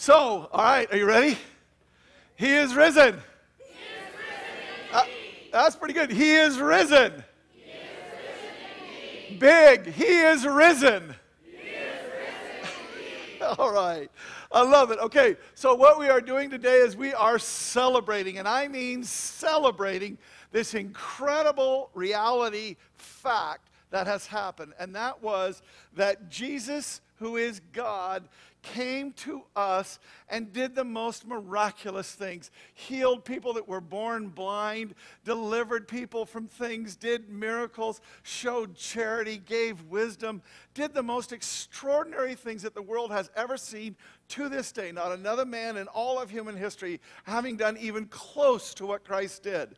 So, all right, are you ready? He is risen. Uh, that's pretty good. He is risen. Big. He is risen. All right. I love it. Okay, so what we are doing today is we are celebrating, and I mean celebrating this incredible reality fact that has happened. And that was that Jesus, who is God, came to us and did the most miraculous things. Healed people that were born blind, delivered people from things, did miracles, showed charity, gave wisdom, did the most extraordinary things that the world has ever seen to this day. Not another man in all of human history having done even close to what Christ did.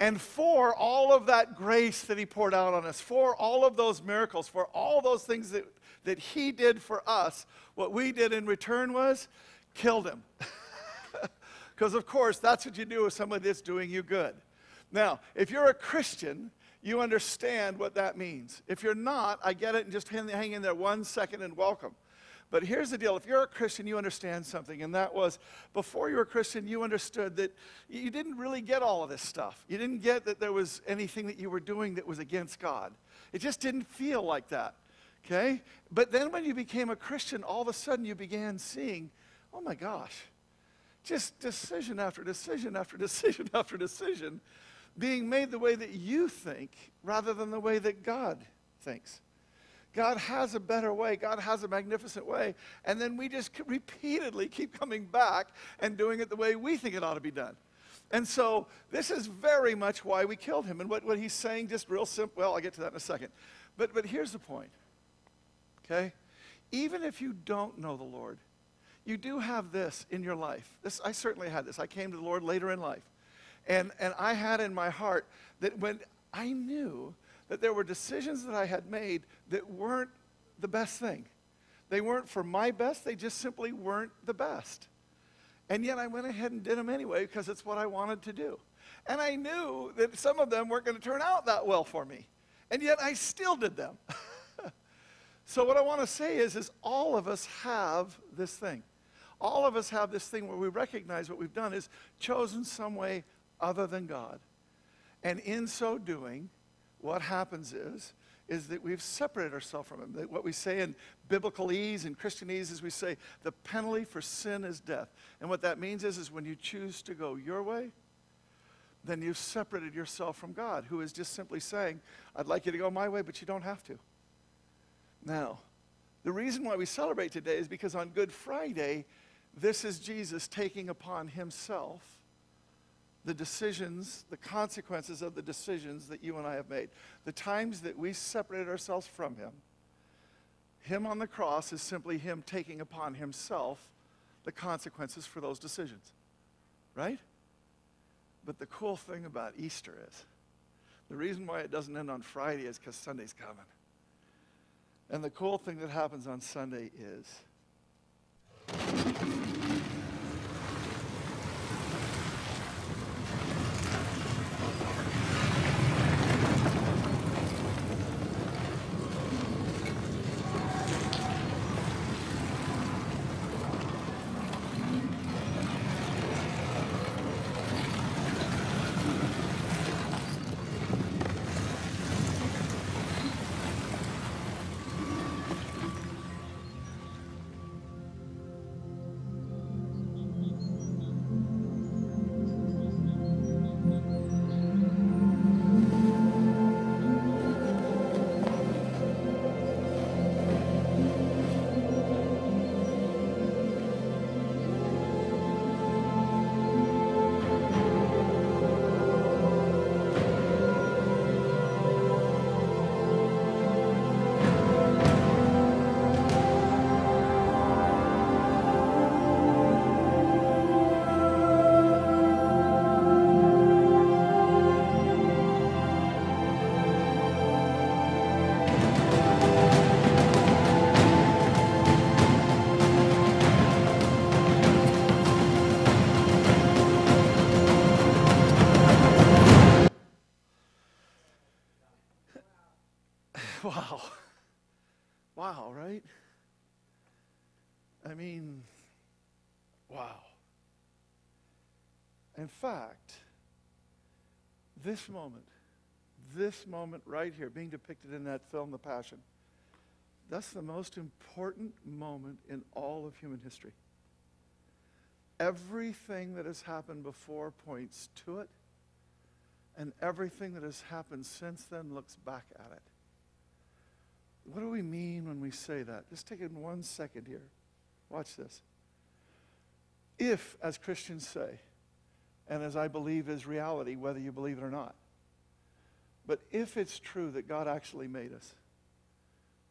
And for all of that grace that he poured out on us, for all of those miracles, for all those things that, that he did for us, what we did in return was killed him. Because, of course, that's what you do with somebody that's doing you good. Now, if you're a Christian, you understand what that means. If you're not, I get it, and just hang, in there one second and welcome. But here's the deal if you're a Christian, you understand something, and that was before you were a Christian, you understood that you didn't really get all of this stuff. You didn't get that there was anything that you were doing that was against God. It just didn't feel like that. Okay? But then when you became a Christian, all of a sudden you began seeing, oh my gosh, just decision after decision after decision after decision being made the way that you think rather than the way that God thinks. God has a better way. God has a magnificent way. And then we just repeatedly keep coming back and doing it the way we think it ought to be done. And so this is very much why we killed him. And what, what he's saying, just real simple, well, I'll get to that in a second. But, but here's the point, okay? Even if you don't know the Lord, you do have this in your life. This, I certainly had this. I came to the Lord later in life. And, and I had in my heart that when I knew that there were decisions that I had made that weren't the best thing. They weren't for my best, they just simply weren't the best. And yet I went ahead and did them anyway because it's what I wanted to do. And I knew that some of them weren't going to turn out that well for me. And yet I still did them. so what I want to say is, is all of us have this thing. All of us have this thing where we recognize what we've done is chosen some way other than God. And in so doing, what happens is, is that we've separated ourselves from him. That what we say in biblical ease and Christianese is we say the penalty for sin is death. And what that means is, is when you choose to go your way, then you've separated yourself from God, who is just simply saying, I'd like you to go my way, but you don't have to. Now, the reason why we celebrate today is because on Good Friday, this is Jesus taking upon himself the decisions, the consequences of the decisions that you and I have made. The times that we separated ourselves from Him. Him on the cross is simply Him taking upon Himself the consequences for those decisions. Right? But the cool thing about Easter is the reason why it doesn't end on Friday is because Sunday's coming. And the cool thing that happens on Sunday is In fact, this moment, this moment right here, being depicted in that film, The Passion, that's the most important moment in all of human history. Everything that has happened before points to it, and everything that has happened since then looks back at it. What do we mean when we say that? Just take it one second here. Watch this. If, as Christians say, and as I believe is reality, whether you believe it or not, but if it's true that God actually made us,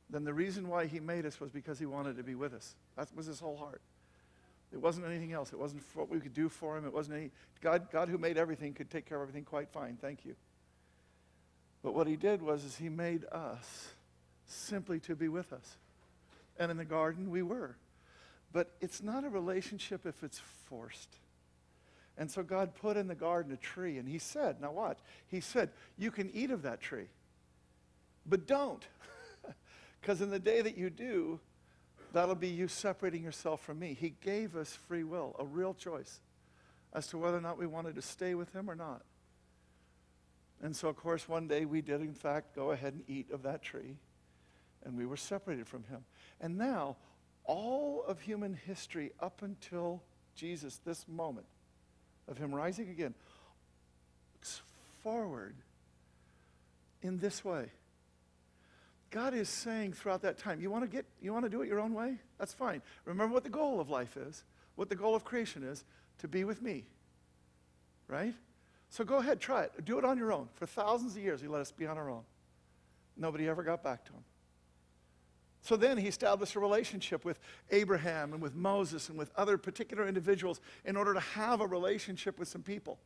then the reason why he made us was because he wanted to be with us. That was his whole heart. It wasn't anything else. It wasn't what we could do for him. It wasn't any God, God who made everything could take care of everything quite fine. Thank you. But what he did was is he made us simply to be with us. And in the garden we were. But it's not a relationship if it's forced. And so God put in the garden a tree, and He said, Now watch, He said, You can eat of that tree, but don't. Because in the day that you do, that'll be you separating yourself from me. He gave us free will, a real choice as to whether or not we wanted to stay with Him or not. And so, of course, one day we did, in fact, go ahead and eat of that tree, and we were separated from Him. And now, all of human history up until Jesus, this moment, of him rising again looks forward in this way. God is saying throughout that time, you want to get you want to do it your own way? That's fine. Remember what the goal of life is, what the goal of creation is, to be with me. Right? So go ahead, try it. Do it on your own. For thousands of years, he let us be on our own. Nobody ever got back to him. So then he established a relationship with Abraham and with Moses and with other particular individuals in order to have a relationship with some people.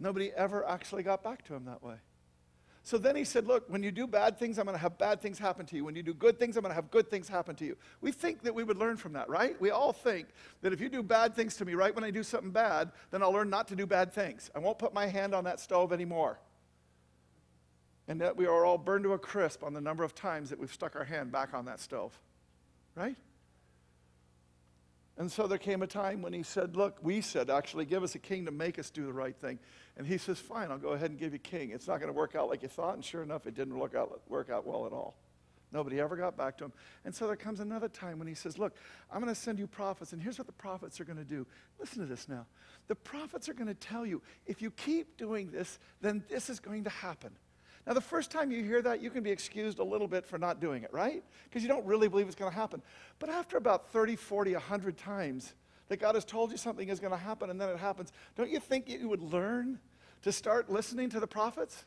Nobody ever actually got back to him that way. So then he said, Look, when you do bad things, I'm going to have bad things happen to you. When you do good things, I'm going to have good things happen to you. We think that we would learn from that, right? We all think that if you do bad things to me right when I do something bad, then I'll learn not to do bad things. I won't put my hand on that stove anymore and that we are all burned to a crisp on the number of times that we've stuck our hand back on that stove. Right? And so there came a time when he said, Look, we said, actually, give us a king to make us do the right thing. And he says, Fine, I'll go ahead and give you a king. It's not going to work out like you thought. And sure enough, it didn't work out, work out well at all. Nobody ever got back to him. And so there comes another time when he says, Look, I'm going to send you prophets, and here's what the prophets are going to do. Listen to this now. The prophets are going to tell you, if you keep doing this, then this is going to happen. Now, the first time you hear that, you can be excused a little bit for not doing it, right? Because you don't really believe it's going to happen. But after about 30, 40, 100 times that God has told you something is going to happen and then it happens, don't you think you would learn to start listening to the prophets?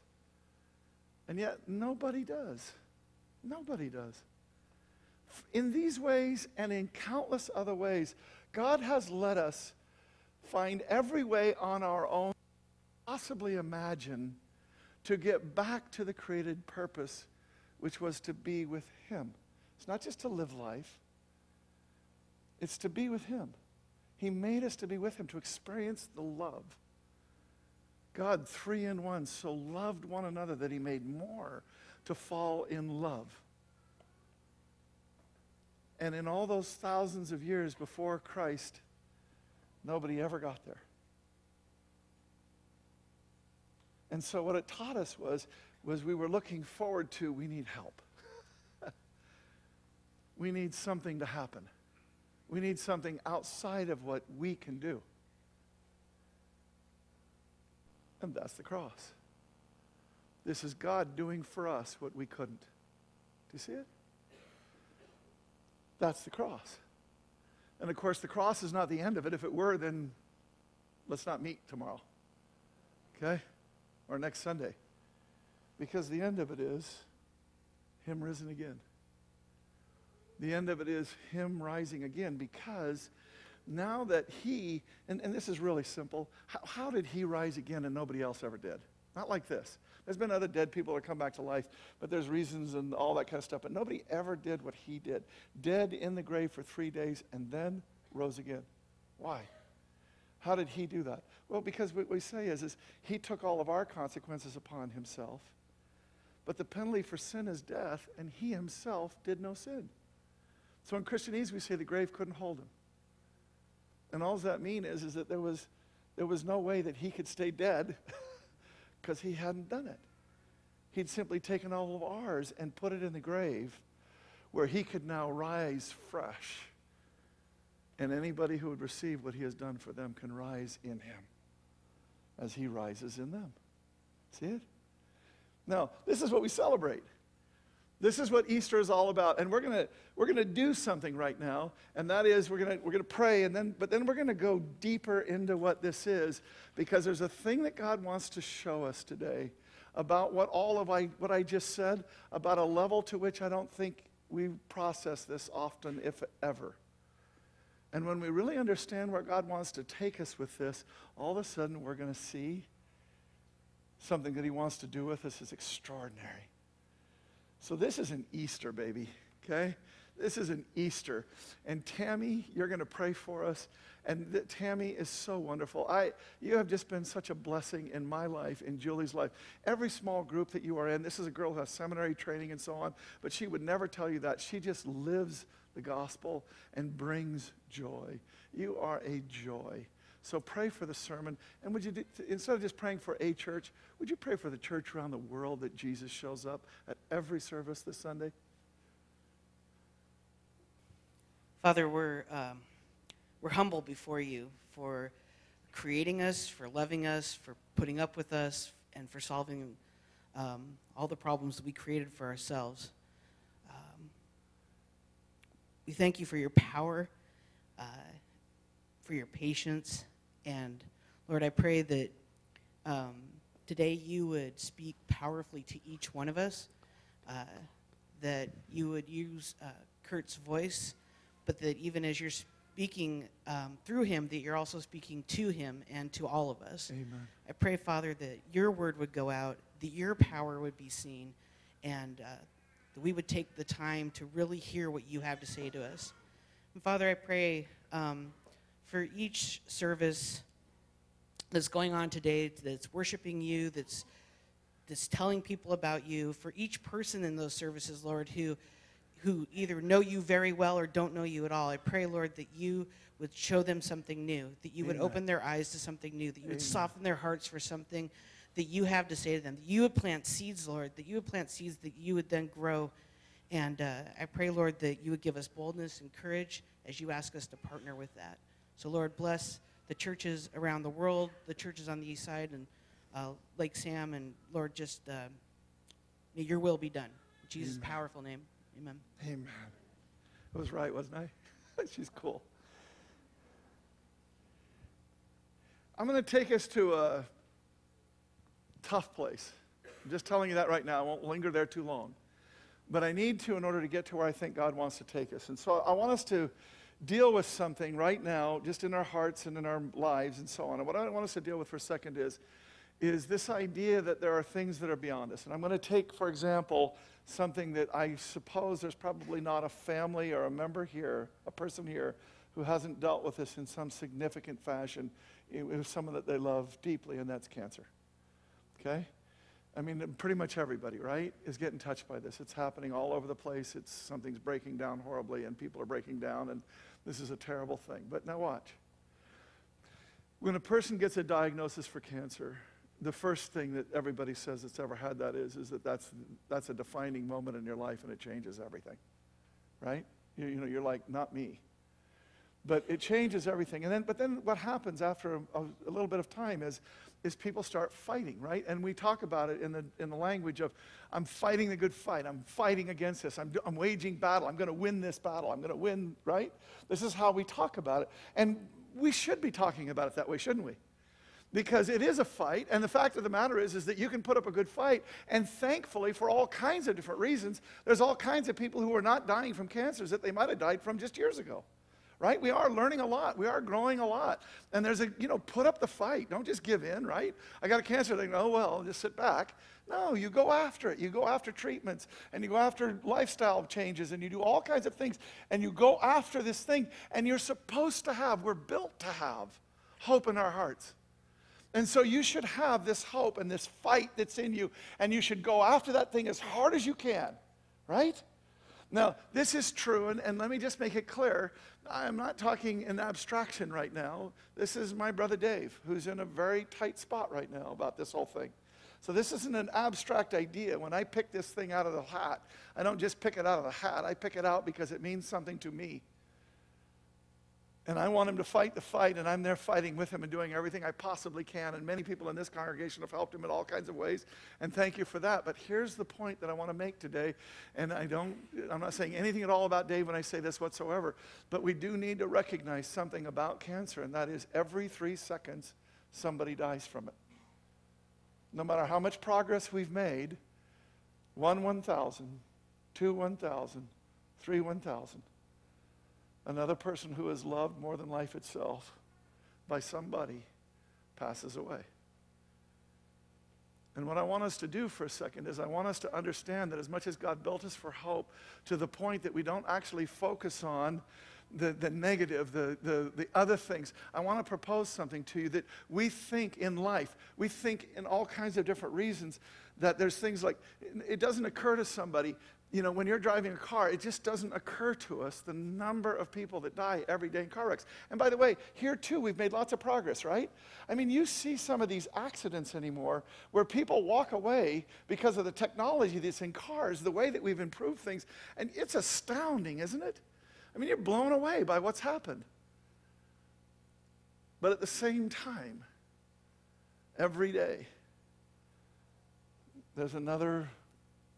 And yet, nobody does. Nobody does. In these ways and in countless other ways, God has let us find every way on our own possibly imagine to get back to the created purpose, which was to be with Him. It's not just to live life, it's to be with Him. He made us to be with Him, to experience the love. God, three in one, so loved one another that He made more to fall in love. And in all those thousands of years before Christ, nobody ever got there. And so what it taught us was, was we were looking forward to we need help. we need something to happen. We need something outside of what we can do. And that's the cross. This is God doing for us what we couldn't. Do you see it? That's the cross. And of course, the cross is not the end of it. If it were, then let's not meet tomorrow. Okay? Or next Sunday. Because the end of it is Him risen again. The end of it is Him rising again because now that He, and, and this is really simple, how, how did He rise again and nobody else ever did? Not like this. There's been other dead people that come back to life, but there's reasons and all that kind of stuff. But nobody ever did what he did. Dead in the grave for three days and then rose again. Why? How did he do that? Well, because what we say is, is he took all of our consequences upon himself. But the penalty for sin is death, and he himself did no sin. So in Christianese, we say the grave couldn't hold him. And all that means is, is that there was, there was no way that he could stay dead because he hadn't done it. He'd simply taken all of ours and put it in the grave where he could now rise fresh. And anybody who would receive what he has done for them can rise in him as he rises in them. See it? Now, this is what we celebrate. This is what Easter is all about. And we're going to we're gonna do something right now, and that is we're going we're gonna pray, and then, but then we're going to go deeper into what this is because there's a thing that God wants to show us today about what all of I, what I just said, about a level to which I don't think we process this often, if ever. And when we really understand where God wants to take us with this, all of a sudden we're going to see something that He wants to do with us is extraordinary. So, this is an Easter, baby, okay? This is an Easter. And Tammy, you're going to pray for us. And th- Tammy is so wonderful. I, you have just been such a blessing in my life, in Julie's life. Every small group that you are in, this is a girl who has seminary training and so on, but she would never tell you that. She just lives the gospel and brings joy. You are a joy. So pray for the sermon. And would you, do, instead of just praying for a church, would you pray for the church around the world that Jesus shows up at every service this Sunday? Father, we're, um, we're humble before you for creating us, for loving us, for putting up with us, and for solving um, all the problems we created for ourselves. We thank you for your power, uh, for your patience, and Lord, I pray that um, today you would speak powerfully to each one of us, uh, that you would use uh, Kurt's voice but that even as you're speaking um, through him, that you're also speaking to him and to all of us. Amen. I pray, Father, that your word would go out, that your power would be seen, and uh, that we would take the time to really hear what you have to say to us. And Father, I pray um, for each service that's going on today, that's worshiping you, that's that's telling people about you, for each person in those services, Lord, who who either know you very well or don't know you at all. I pray, Lord, that you would show them something new, that you would open their eyes to something new, that you would soften their hearts for something that you have to say to them, that you would plant seeds, Lord, that you would plant seeds that you would then grow. And uh, I pray, Lord, that you would give us boldness and courage as you ask us to partner with that. So, Lord, bless the churches around the world, the churches on the east side and uh, Lake Samm, and Lord, just uh, may your will be done. In Jesus' Amen. powerful name. Amen. Amen. I was right, wasn't I? She's cool. I'm going to take us to a tough place. I'm just telling you that right now. I won't linger there too long. But I need to in order to get to where I think God wants to take us. And so I want us to deal with something right now, just in our hearts and in our lives and so on. And what I want us to deal with for a second is, is this idea that there are things that are beyond us. And I'm going to take, for example, something that I suppose there's probably not a family or a member here, a person here, who hasn't dealt with this in some significant fashion with someone that they love deeply, and that's cancer. Okay? I mean, pretty much everybody, right, is getting touched by this. It's happening all over the place. It's something's breaking down horribly, and people are breaking down, and this is a terrible thing. But now watch. When a person gets a diagnosis for cancer, the first thing that everybody says that's ever had that is, is that that's, that's a defining moment in your life and it changes everything, right? You, you know, you're like, not me. But it changes everything. And then, but then what happens after a, a, little bit of time is, is people start fighting, right? And we talk about it in the, in the language of, I'm fighting the good fight. I'm fighting against this. I'm, I'm waging battle. I'm going to win this battle. I'm going to win, right? This is how we talk about it. And we should be talking about it that way, shouldn't we? because it is a fight and the fact of the matter is is that you can put up a good fight and thankfully for all kinds of different reasons there's all kinds of people who are not dying from cancers that they might have died from just years ago right? We are learning a lot. We are growing a lot. And there's a you know put up the fight. Don't just give in right? I got a cancer thing. Oh well just sit back. No you go after it. You go after treatments and you go after lifestyle changes and you do all kinds of things and you go after this thing and you're supposed to have we're built to have hope in our hearts. And so you should have this hope and this fight that's in you, and you should go after that thing as hard as you can, right? Now, this is true, and, and let me just make it clear. I'm not talking in abstraction right now. This is my brother Dave, who's in a very tight spot right now about this whole thing. So, this isn't an abstract idea. When I pick this thing out of the hat, I don't just pick it out of the hat, I pick it out because it means something to me. And I want him to fight the fight, and I'm there fighting with him and doing everything I possibly can. And many people in this congregation have helped him in all kinds of ways, and thank you for that. But here's the point that I want to make today, and I don't, I'm not saying anything at all about Dave when I say this whatsoever, but we do need to recognize something about cancer, and that is every three seconds, somebody dies from it. No matter how much progress we've made, one 1,000, two 1,000, three 1,000 another person who is loved more than life itself by somebody passes away. And what I want us to do for a second is I want us to understand that as much as God built us for hope, to the point that we don't actually focus on the, the negative, the, the, the other things, I want to propose something to you that we think in life, we think in all kinds of different reasons that there's things like, it doesn't occur to somebody you know, when you're driving a car, it just doesn't occur to us the number of people that die every day in car wrecks. And by the way, here too, we've made lots of progress, right? I mean, you see some of these accidents anymore where people walk away because of the technology that's in cars, the way that we've improved things. And it's astounding, isn't it? I mean, you're blown away by what's happened. But at the same time, every day, there's another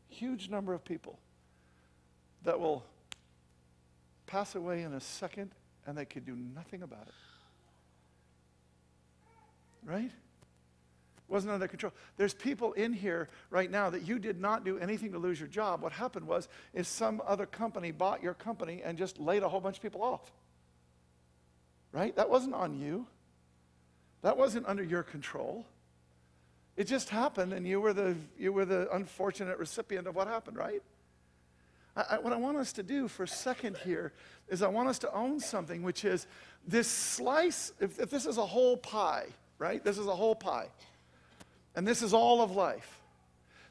huge number of people that will pass away in a second and they could do nothing about it. Right? Wasn't under control. There's people in here right now that you did not do anything to lose your job. What happened was is some other company bought your company and just laid a whole bunch of people off. Right? That wasn't on you. That wasn't under your control. It just happened, and you were the, you were the unfortunate recipient of what happened, right? I, what I want us to do for a second here is I want us to own something, which is this slice, if, if this is a whole pie, right? This is a whole pie, and this is all of life.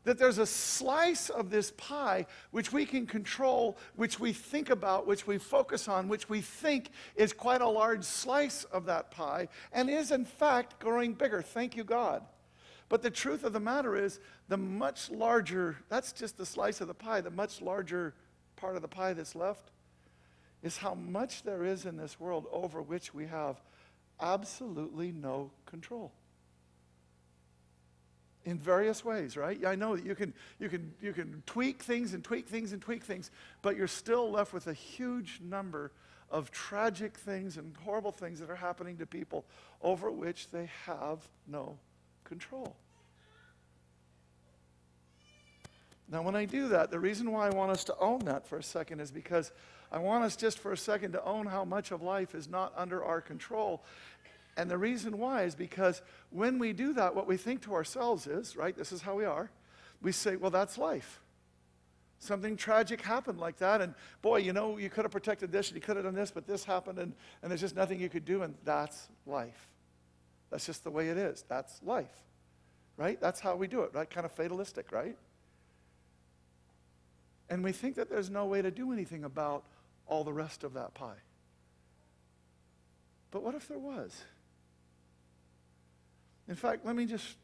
That there's a slice of this pie which we can control, which we think about, which we focus on, which we think is quite a large slice of that pie, and is in fact growing bigger. Thank you, God. But the truth of the matter is, the much larger, that's just the slice of the pie, the much larger part of the pie that's left is how much there is in this world over which we have absolutely no control. In various ways, right? I know that you can, you, can, you can tweak things and tweak things and tweak things, but you're still left with a huge number of tragic things and horrible things that are happening to people over which they have no control. Now, when I do that, the reason why I want us to own that for a second is because I want us just for a second to own how much of life is not under our control. And the reason why is because when we do that, what we think to ourselves is, right, this is how we are. We say, well, that's life. Something tragic happened like that, and boy, you know, you could have protected this and you could have done this, but this happened, and, and there's just nothing you could do, and that's life. That's just the way it is. That's life, right? That's how we do it, right? Kind of fatalistic, right? And we think that there's no way to do anything about all the rest of that pie. But what if there was? In fact, let me just.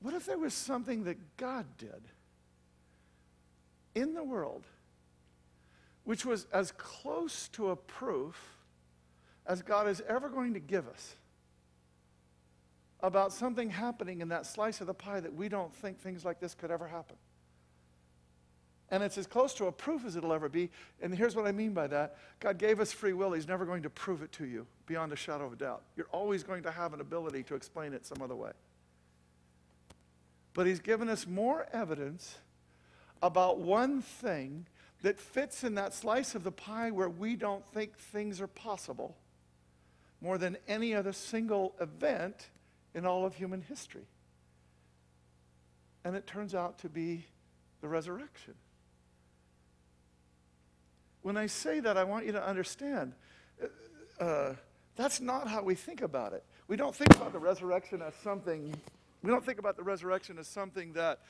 What if there was something that God did in the world which was as close to a proof as God is ever going to give us about something happening in that slice of the pie that we don't think things like this could ever happen? And it's as close to a proof as it'll ever be. And here's what I mean by that God gave us free will. He's never going to prove it to you beyond a shadow of a doubt. You're always going to have an ability to explain it some other way. But He's given us more evidence about one thing that fits in that slice of the pie where we don't think things are possible more than any other single event in all of human history. And it turns out to be the resurrection. When I say that, I want you to understand uh, uh, that's not how we think about it. We don't think about the resurrection as something, we don't think about the resurrection as something that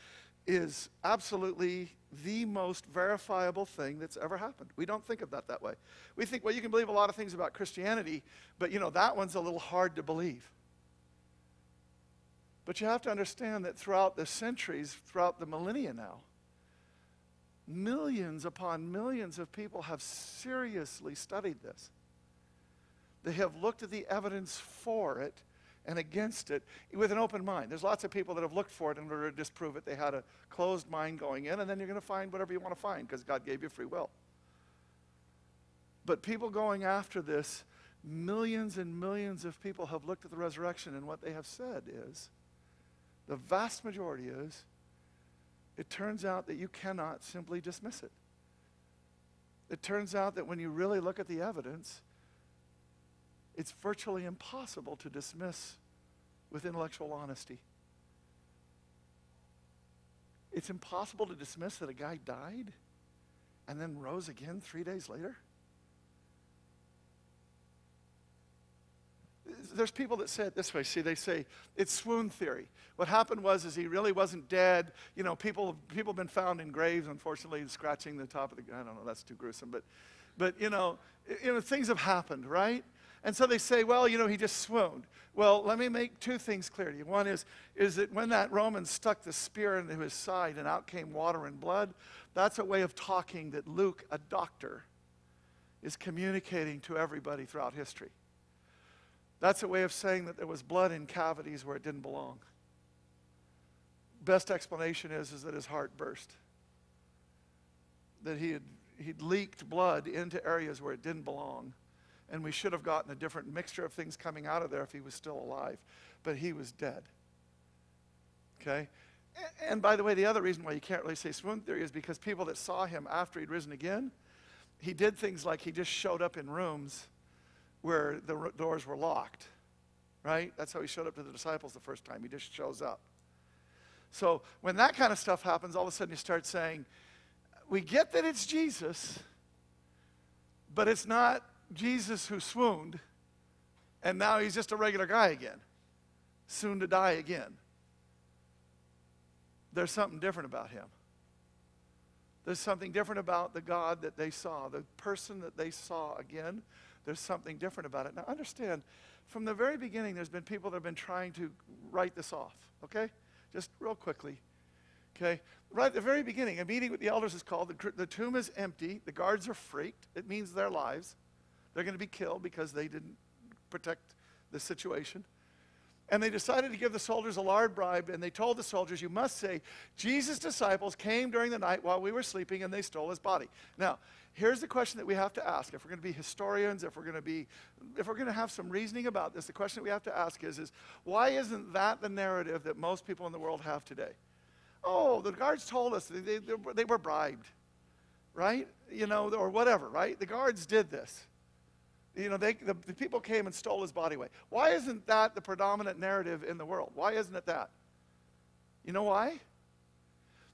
is absolutely the most verifiable thing that's ever happened. We don't think of that that way. We think, well, you can believe a lot of things about Christianity, but you know, that one's a little hard to believe. But you have to understand that throughout the centuries, throughout the millennia now, millions upon millions of people have seriously studied this. They have looked at the evidence for it and against it with an open mind. There's lots of people that have looked for it in order to disprove it. They had a closed mind going in, and then you're going to find whatever you want to find because God gave you free will. But people going after this, millions and millions of people have looked at the resurrection, and what they have said is the vast majority is it turns out that you cannot simply dismiss it. It turns out that when you really look at the evidence, it's virtually impossible to dismiss with intellectual honesty. It's impossible to dismiss that a guy died and then rose again three days later. There's people that say it this way. See, they say it's swoon theory. What happened was is he really wasn't dead. You know, people people have been found in graves, unfortunately, scratching the top of the. I don't know. That's too gruesome, but, but you know, you know, things have happened, right? And so they say, well, you know, he just swooned. Well, let me make two things clear to you. One is, is that when that Roman stuck the spear into his side and out came water and blood, that's a way of talking that Luke, a doctor, is communicating to everybody throughout history. That's a way of saying that there was blood in cavities where it didn't belong. Best explanation is, is that his heart burst. That he had he'd leaked blood into areas where it didn't belong and we should have gotten a different mixture of things coming out of there if he was still alive. But he was dead. Okay? And by the way, the other reason why you can't really say swoon theory is because people that saw him after he'd risen again, he did things like he just showed up in rooms where the doors were locked. Right? That's how he showed up to the disciples the first time. He just shows up. So when that kind of stuff happens, all of a sudden you start saying, we get that it's Jesus, but it's not Jesus who swooned, and now he's just a regular guy again, soon to die again. There's something different about him. There's something different about the God that they saw, the person that they saw again. There's something different about it. Now, understand, from the very beginning, there's been people that have been trying to write this off, okay? Just real quickly. Okay? Right at the very beginning, a meeting with the elders is called. The, the tomb is empty. The guards are freaked. It means their lives. They're going to be killed because they didn't protect the situation. And they decided to give the soldiers a large bribe, and they told the soldiers, You must say, Jesus' disciples came during the night while we were sleeping and they stole his body. Now, here's the question that we have to ask. If we're going to be historians, if we're going to be, if we're going to have some reasoning about this, the question that we have to ask is, is why isn't that the narrative that most people in the world have today? Oh, the guards told us they, they, they were bribed, right? You know, or whatever, right? The guards did this. You know, they, the, the people came and stole his body away. Why isn't that the predominant narrative in the world? Why isn't it that? You know why?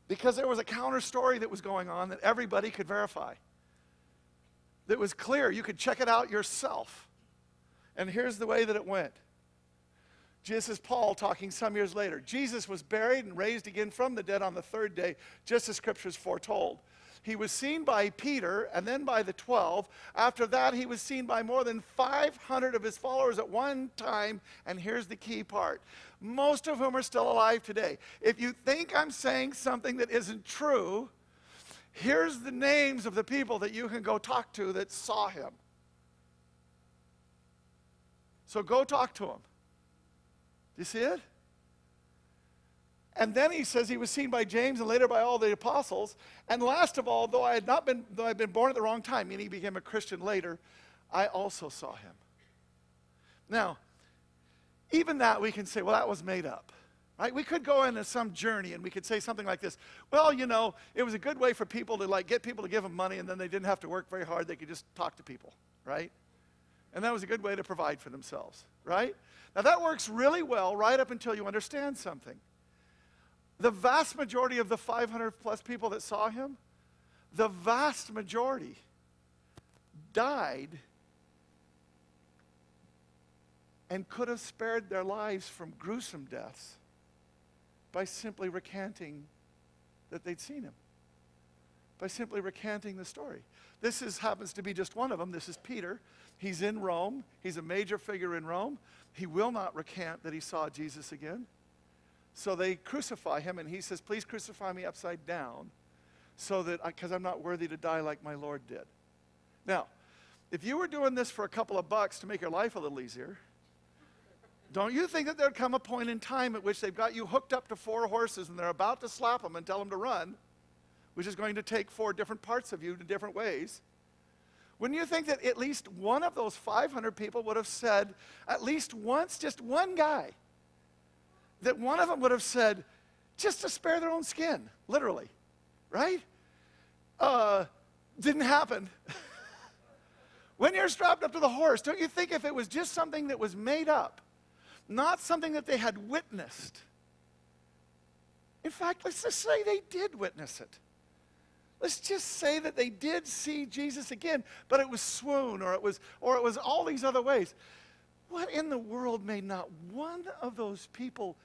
Because there was a counter story that was going on that everybody could verify. That was clear. You could check it out yourself. And here's the way that it went. This is Paul talking some years later. Jesus was buried and raised again from the dead on the third day, just as scriptures foretold. He was seen by Peter and then by the 12. After that, he was seen by more than 500 of his followers at one time. And here's the key part most of whom are still alive today. If you think I'm saying something that isn't true, here's the names of the people that you can go talk to that saw him. So go talk to them. Do you see it? And then he says he was seen by James and later by all the apostles. And last of all, though I had not been, though I had been born at the wrong time, meaning he became a Christian later, I also saw him. Now, even that we can say, well, that was made up. Right? We could go into some journey and we could say something like this. Well, you know, it was a good way for people to like get people to give them money and then they didn't have to work very hard. They could just talk to people, right? And that was a good way to provide for themselves, right? Now that works really well right up until you understand something. The vast majority of the 500 plus people that saw him, the vast majority died and could have spared their lives from gruesome deaths by simply recanting that they'd seen him by simply recanting the story. This is, happens to be just one of them. This is Peter. He's in Rome, he's a major figure in Rome. He will not recant that he saw Jesus again. So they crucify him, and he says, Please crucify me upside down so that, because I'm not worthy to die like my Lord did. Now, if you were doing this for a couple of bucks to make your life a little easier, don't you think that there'd come a point in time at which they've got you hooked up to four horses and they're about to slap them and tell them to run, which is going to take four different parts of you in different ways? Wouldn't you think that at least one of those 500 people would have said, at least once, just one guy, that one of them would have said, just to spare their own skin, literally, right? Uh, didn't happen. when you're strapped up to the horse, don't you think if it was just something that was made up, not something that they had witnessed? In fact, let's just say they did witness it. Let's just say that they did see Jesus again, but it was swoon or it was or it was all these other ways. What in the world made not one of those people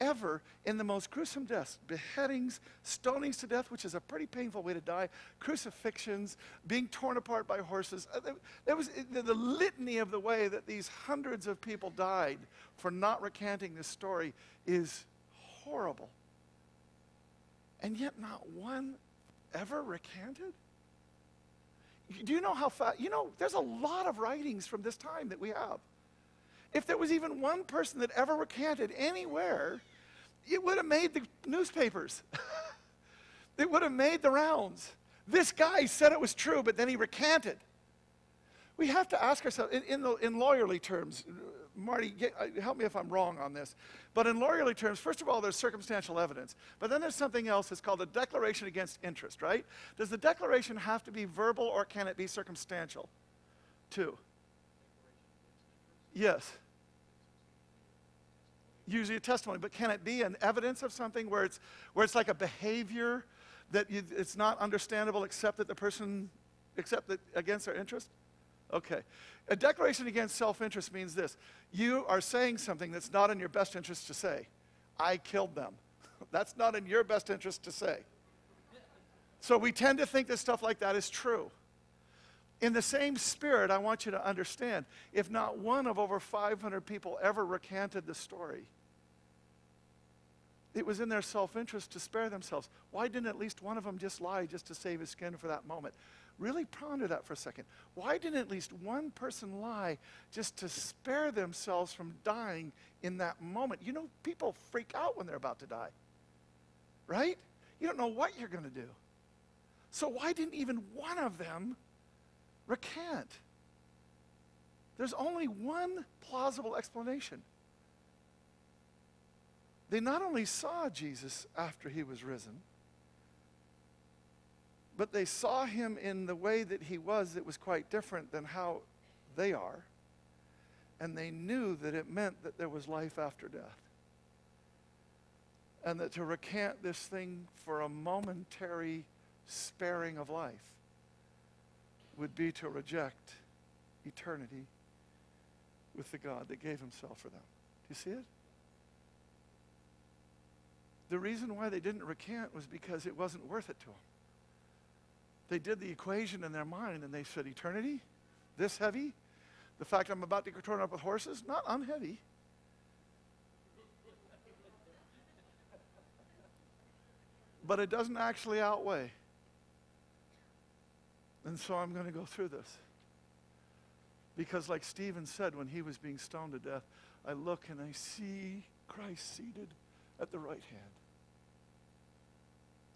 ever in the most gruesome deaths beheadings, stonings to death, which is a pretty painful way to die, crucifixions, being torn apart by horses. Uh, there was the litany of the way that these hundreds of people died for not recanting this story is horrible. And yet, not one ever recanted? Do you know how fast? You know, there's a lot of writings from this time that we have. If there was even one person that ever recanted anywhere, it would have made the newspapers. it would have made the rounds. This guy said it was true, but then he recanted. We have to ask ourselves, in, in, the, in lawyerly terms, Marty, get, uh, help me if I'm wrong on this, but in lawyerly terms, first of all, there's circumstantial evidence. But then there's something else that's called a declaration against interest, right? Does the declaration have to be verbal or can it be circumstantial? Two. Yes usually a testimony, but can it be an evidence of something where it's, where it's like a behavior that you, it's not understandable except that the person, except that against their interest? Okay. A declaration against self interest means this you are saying something that's not in your best interest to say. I killed them. that's not in your best interest to say. So we tend to think that stuff like that is true. In the same spirit, I want you to understand if not one of over 500 people ever recanted the story, it was in their self interest to spare themselves. Why didn't at least one of them just lie just to save his skin for that moment? Really ponder that for a second. Why didn't at least one person lie just to spare themselves from dying in that moment? You know, people freak out when they're about to die, right? You don't know what you're going to do. So, why didn't even one of them recant. There's only one plausible explanation. They not only saw Jesus after he was risen, but they saw him in the way that he was that was quite different than how they are. And they knew that it meant that there was life after death. And that to recant this thing for a momentary sparing of life would be to reject eternity with the God that gave himself for them. Do you see it? The reason why they didn't recant was because it wasn't worth it to them. They did the equation in their mind and they said, Eternity? This heavy? The fact I'm about to get torn up with horses? Not unheavy. but it doesn't actually outweigh and so I'm going to go through this. Because, like Stephen said when he was being stoned to death, I look and I see Christ seated at the right hand.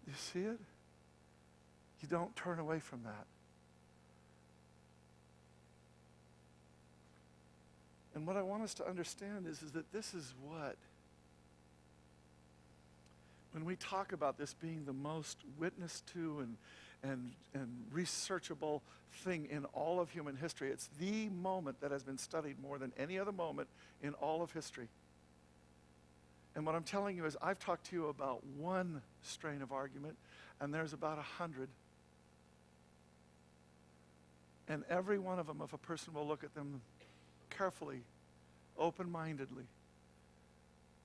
You see it? You don't turn away from that. And what I want us to understand is, is that this is what, when we talk about this being the most witnessed to and and, and researchable thing in all of human history. It's the moment that has been studied more than any other moment in all of history. And what I'm telling you is, I've talked to you about one strain of argument, and there's about a hundred. And every one of them, if a person will look at them carefully, open mindedly,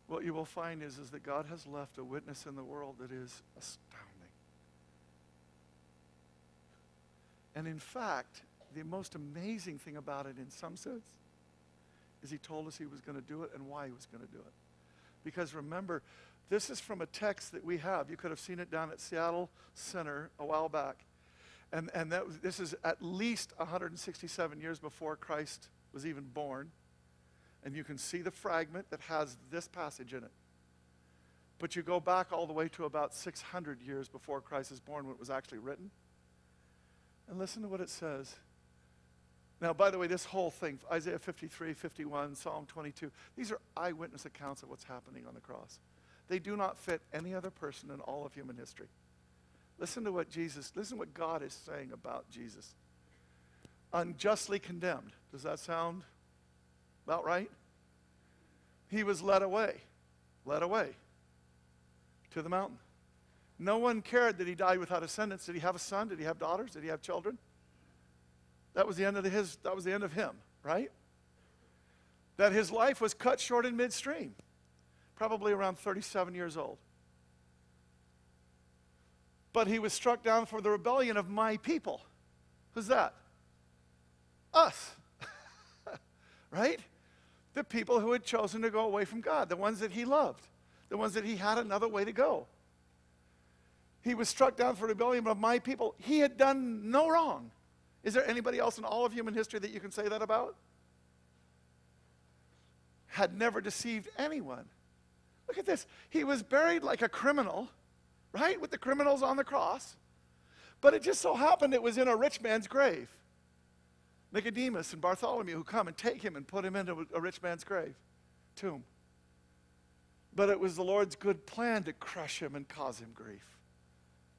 what you will find is, is that God has left a witness in the world that is astounding. And in fact, the most amazing thing about it, in some sense, is He told us He was going to do it and why He was going to do it. Because remember, this is from a text that we have. You could have seen it down at Seattle Center a while back. And, and that was, this is at least 167 years before Christ was even born. And you can see the fragment that has this passage in it. But you go back all the way to about 600 years before Christ is born when it was actually written. And listen to what it says. Now, by the way, this whole thing, Isaiah 53, 51, Psalm 22, these are eyewitness accounts of what's happening on the cross. They do not fit any other person in all of human history. Listen to what Jesus, listen to what God is saying about Jesus. Unjustly condemned. Does that sound about right? He was led away, led away to the mountain. No one cared that he died without descendants. Did he have a son? Did he have daughters? Did he have children? That was the end of his. That was the end of him, right? That his life was cut short in midstream, probably around 37 years old. But he was struck down for the rebellion of my people. Who's that? Us. right? The people who had chosen to go away from God, the ones that he loved, the ones that he had another way to go. He was struck down for rebellion of my people. He had done no wrong. Is there anybody else in all of human history that you can say that about? Had never deceived anyone. Look at this. He was buried like a criminal, right? With the criminals on the cross. But it just so happened it was in a rich man's grave. Nicodemus and Bartholomew who come and take him and put him into a rich man's grave, tomb. But it was the Lord's good plan to crush him and cause him grief.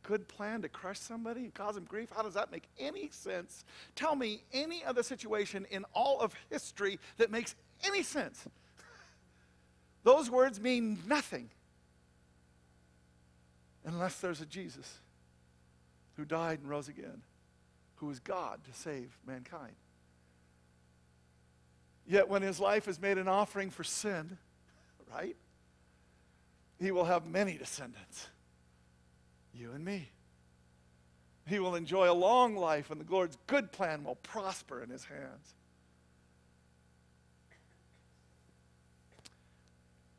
Good plan to crush somebody and cause him grief? How does that make any sense? Tell me any other situation in all of history that makes any sense. Those words mean nothing unless there's a Jesus who died and rose again, who is God to save mankind. Yet when his life is made an offering for sin, right? He will have many descendants. You and me. He will enjoy a long life, and the Lord's good plan will prosper in his hands.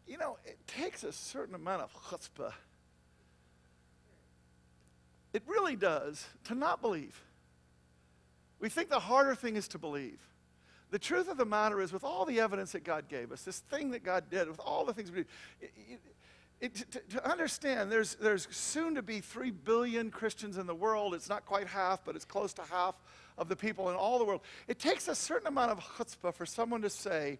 You know, it takes a certain amount of chutzpah. It really does to not believe. We think the harder thing is to believe. The truth of the matter is, with all the evidence that God gave us, this thing that God did, with all the things we did, it, to, to, understand, there's, there's soon to be 3 billion Christians in the world. It's not quite half, but it's close to half of the people in all the world. It takes a certain amount of chutzpah for someone to say,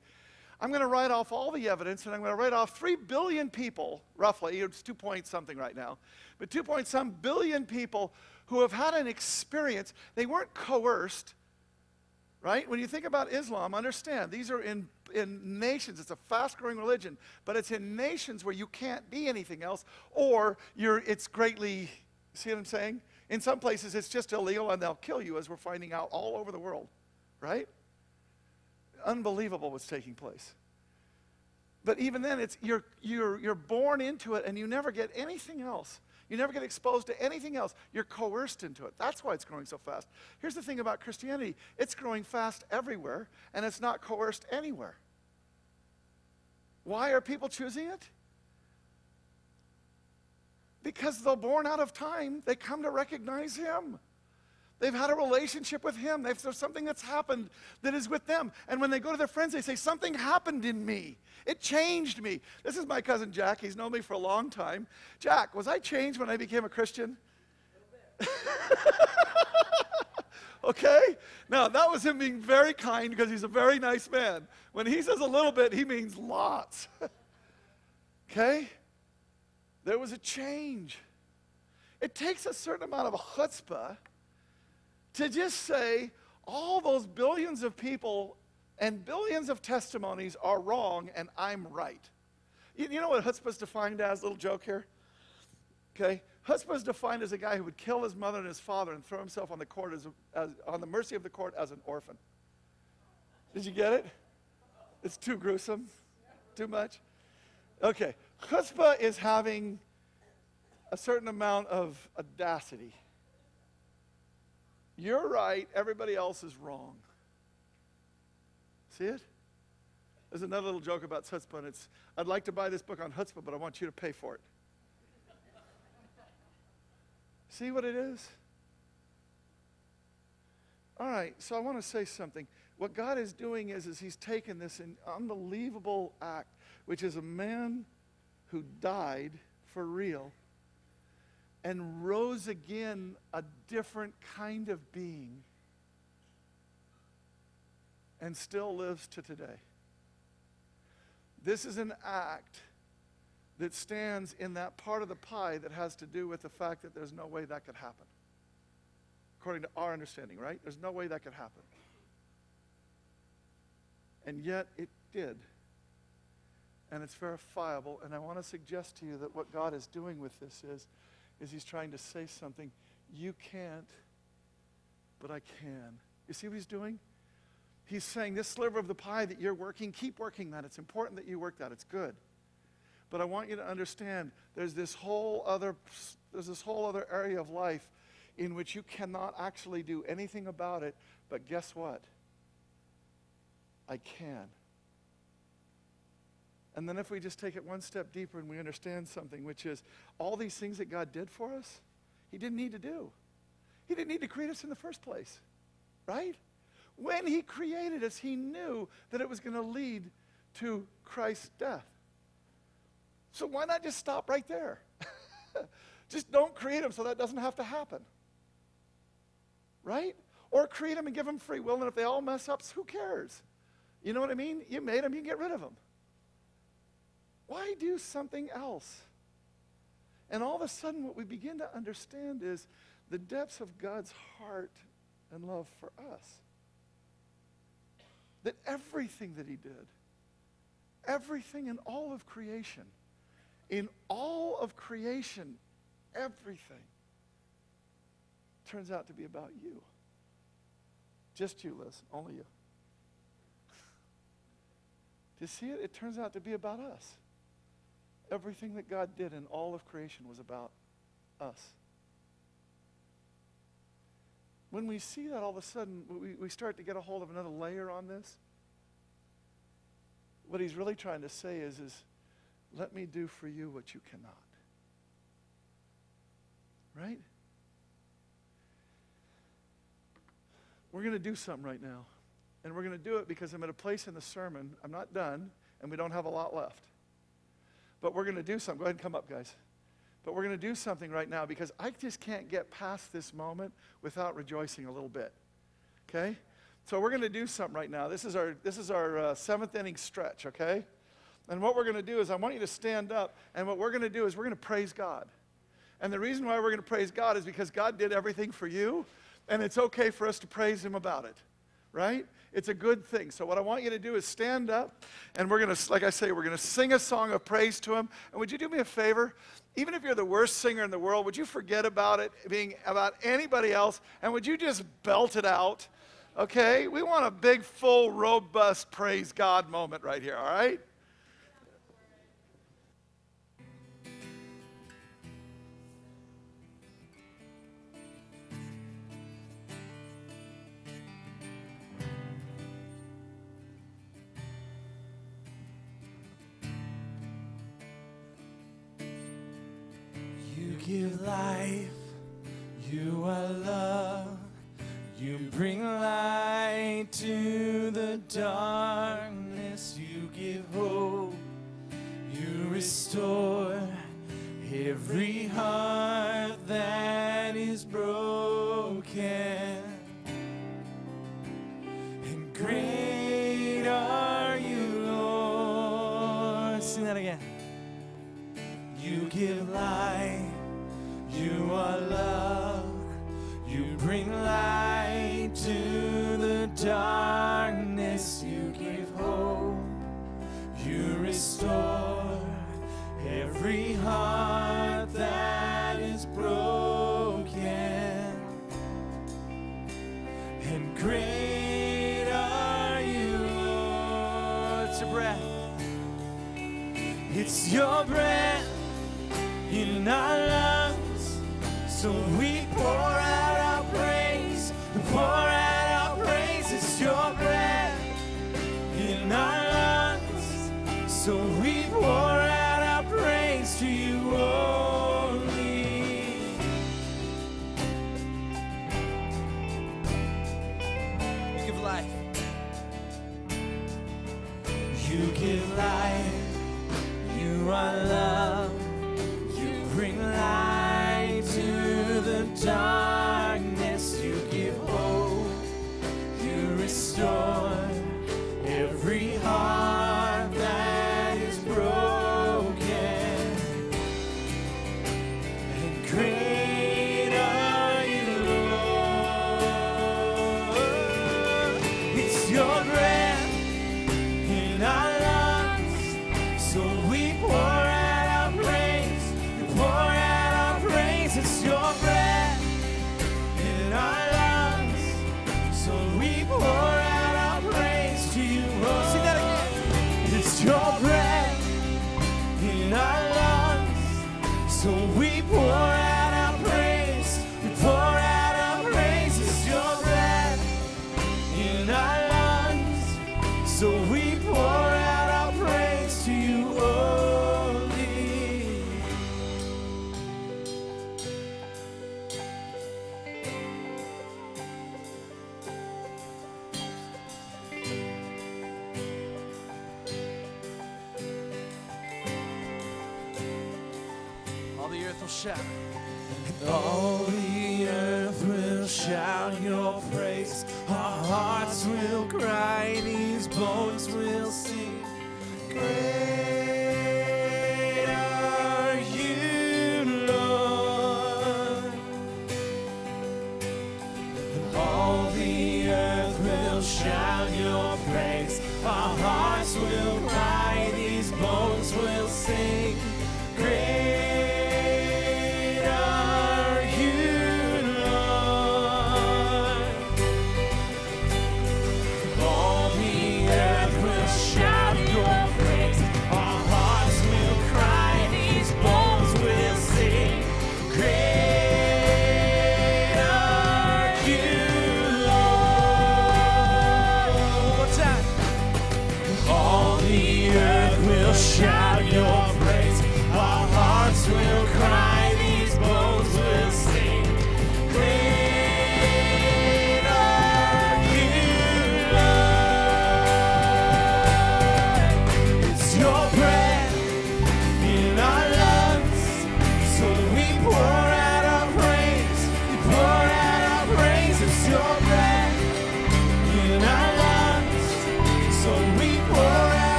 I'm going to write off all the evidence and I'm going to write off 3 billion people, roughly, it's 2 point something right now, but 2 point some billion people who have had an experience. They weren't coerced, right? When you think about Islam, understand these are in, in nations, it's a fast growing religion, but it's in nations where you can't be anything else, or you're, it's greatly, see what I'm saying? In some places, it's just illegal and they'll kill you, as we're finding out all over the world, right? Unbelievable what's taking place. But even then, it's, you're, you're, you're born into it and you never get anything else. You never get exposed to anything else. You're coerced into it. That's why it's growing so fast. Here's the thing about Christianity it's growing fast everywhere, and it's not coerced anywhere. Why are people choosing it? Because though born out of time, they come to recognize Him. They've had a relationship with Him. They've, there's something that's happened that is with them. And when they go to their friends, they say, Something happened in me. It changed me. This is my cousin Jack. He's known me for a long time. Jack, was I changed when I became a Christian? A little bit. okay? Now, that was him being very kind because he's a very nice man. When he says a little bit, he means lots. okay? There was a change. It takes a certain amount of chutzpah to just say all those billions of people and billions of testimonies are wrong and I'm right. You, you know what chutzpah is defined as? Little joke here. Okay? Chutzpah is defined as a guy who would kill his mother and his father and throw himself on the court as, as, on the mercy of the court as an orphan. Did you get it? It's too gruesome, too much. Okay, chutzpah is having a certain amount of audacity. You're right, everybody else is wrong. See it? There's another little joke about chutzpah, it's I'd like to buy this book on chutzpah, but I want you to pay for it. See what it is? All right, so I want to say something. What God is doing is, is He's taken this unbelievable act, which is a man who died for real and rose again a different kind of being and still lives to today. This is an act that stands in that part of the pie that has to do with the fact that there's no way that could happen. According to our understanding, right? There's no way that could happen. And yet it did. And it's verifiable. And I want to suggest to you that what God is doing with this is, is He's trying to say something. You can't, but I can. You see what He's doing? He's saying, This sliver of the pie that you're working, keep working that. It's important that you work that. It's good. But I want you to understand there's this whole other there's this whole other area of life in which you cannot actually do anything about it, but guess what? I can. And then if we just take it one step deeper and we understand something, which is all these things that God did for us, He didn't need to do. He didn't need to create us in the first place, right? When He created us, He knew that it was going to lead to Christ's death. So why not just stop right there? just don't create them so that doesn't have to happen. Right? Or create them and give them free will, and if they all mess up, who cares? You know what I mean? You made them, you can get rid of them. Why do something else? And all of a sudden, what we begin to understand is the depths of God's heart and love for us. That everything that He did, everything in all of creation, in all of creation, everything turns out to be about you. Just you, Liz, only you. Do you see it? It turns out to be about us. Everything that God did in all of creation was about us. When we see that, all of a sudden, we, we start to get a hold of another layer on this. What he's really trying to say is, is let me do for you what you cannot. Right? We're going to do something right now. And we're going to do it because I'm at a place in the sermon. I'm not done, and we don't have a lot left. But we're going to do something. Go ahead and come up, guys. But we're going to do something right now because I just can't get past this moment without rejoicing a little bit. Okay? So we're going to do something right now. This is our, this is our uh, seventh inning stretch, okay? And what we're going to do is I want you to stand up, and what we're going to do is we're going to praise God. And the reason why we're going to praise God is because God did everything for you, and it's okay for us to praise Him about it, right? It's a good thing. So, what I want you to do is stand up, and we're going to, like I say, we're going to sing a song of praise to Him. And would you do me a favor? Even if you're the worst singer in the world, would you forget about it being about anybody else, and would you just belt it out? Okay? We want a big, full, robust praise God moment right here, all right? Give life, you are love. You bring light to the darkness, you give hope, you restore every heart that is broken. And great are you, Lord. Sing that again. You give life you are love. You bring light to the darkness. You give hope. You restore every heart that is broken. And great are you. It's a breath. It's your breath in our lungs. So we pour out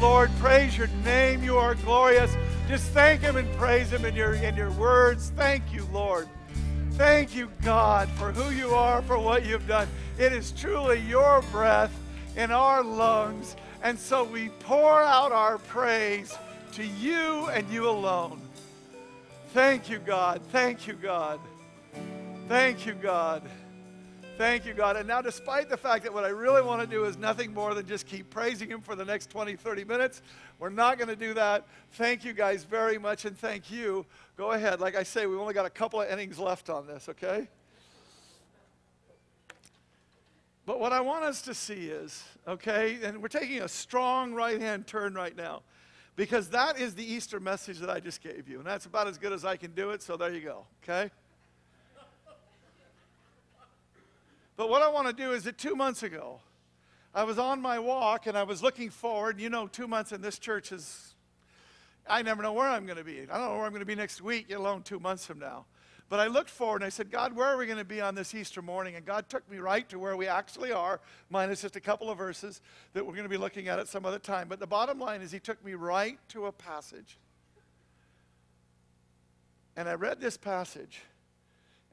Lord. Praise your name. You are glorious. Just thank Him and praise Him in your, in your words. Thank you, Lord. Thank you, God, for who you are, for what you've done. It is truly your breath in our lungs. And so we pour out our praise to you and you alone. Thank you, God. Thank you, God. Thank you, God. Thank you, God. And now, despite the fact that what I really want to do is nothing more than just keep praising Him for the next 20, 30 minutes, we're not going to do that. Thank you guys very much, and thank you. Go ahead. Like I say, we've only got a couple of innings left on this, okay? But what I want us to see is, okay, and we're taking a strong right hand turn right now because that is the Easter message that I just gave you. And that's about as good as I can do it, so there you go, okay? But what I want to do is that two months ago, I was on my walk and I was looking forward. You know, two months in this church is, I never know where I'm going to be. I don't know where I'm going to be next week, let alone two months from now. But I looked forward and I said, God, where are we going to be on this Easter morning? And God took me right to where we actually are, minus just a couple of verses that we're going to be looking at at some other time. But the bottom line is, He took me right to a passage And I read this passage.